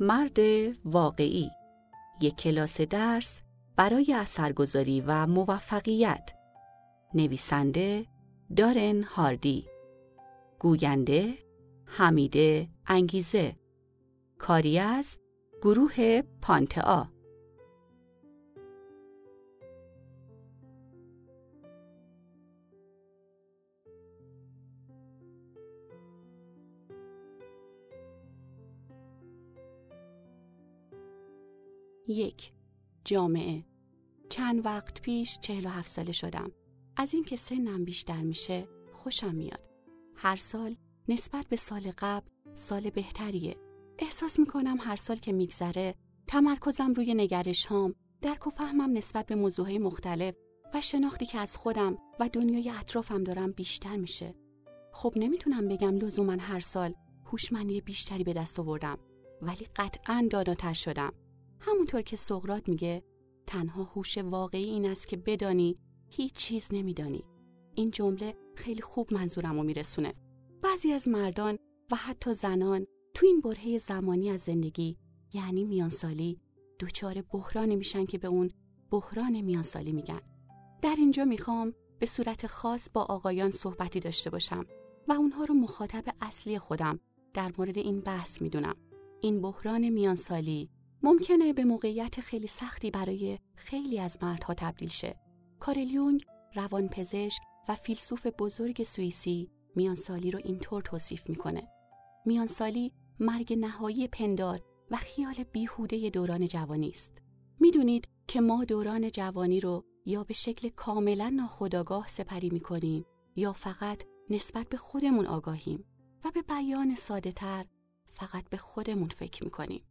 مرد واقعی. یک کلاس درس برای اثرگذاری و موفقیت. نویسنده دارن هاردی. گوینده حمیده انگیزه. کاری از گروه پانتا یک. جامعه. چند وقت پیش چهل و هفت ساله شدم. از اینکه سنم بیشتر میشه خوشم میاد. هر سال نسبت به سال قبل سال بهتریه. احساس می‌کنم هر سال که میگذره تمرکزم روی نگرش هام درک و فهمم نسبت به موضوعهای مختلف و شناختی که از خودم و دنیای اطرافم دارم بیشتر میشه. خب نمی‌تونم بگم لزوما هر سال هوشمندی بیشتری به دست آوردم ولی قطعا داناتر شدم. همونطور که سقرات میگه تنها هوش واقعی این است که بدانی هیچ چیز نمیدانی. این جمله خیلی خوب منظورم رو میرسونه. بعضی از مردان و حتی زنان تو این برهه زمانی از زندگی یعنی میانسالی دچار بحرانی میشن که به اون بحران میانسالی میگن. در اینجا می‌خوام به صورت خاص با آقایان صحبتی داشته باشم و اونها رو مخاطب اصلی خودم در مورد این بحث می‌دونم. این بحران میانسالی ممکنه به موقعیت خیلی سختی برای خیلی از مردها تبدیل شه. کارل روانپزشک و فیلسوف بزرگ سوئیسی میانسالی رو اینطور توصیف می‌کنه. میانسالی مرگ نهایی پندار و خیال بیهوده دوران جوانی است. می‌دونید که ما دوران جوانی رو یا به شکل کاملا ناخودآگاه سپری می‌کنیم یا فقط نسبت به خودمون آگاهیم و به بیان ساده تر فقط به خودمون فکر می‌کنیم.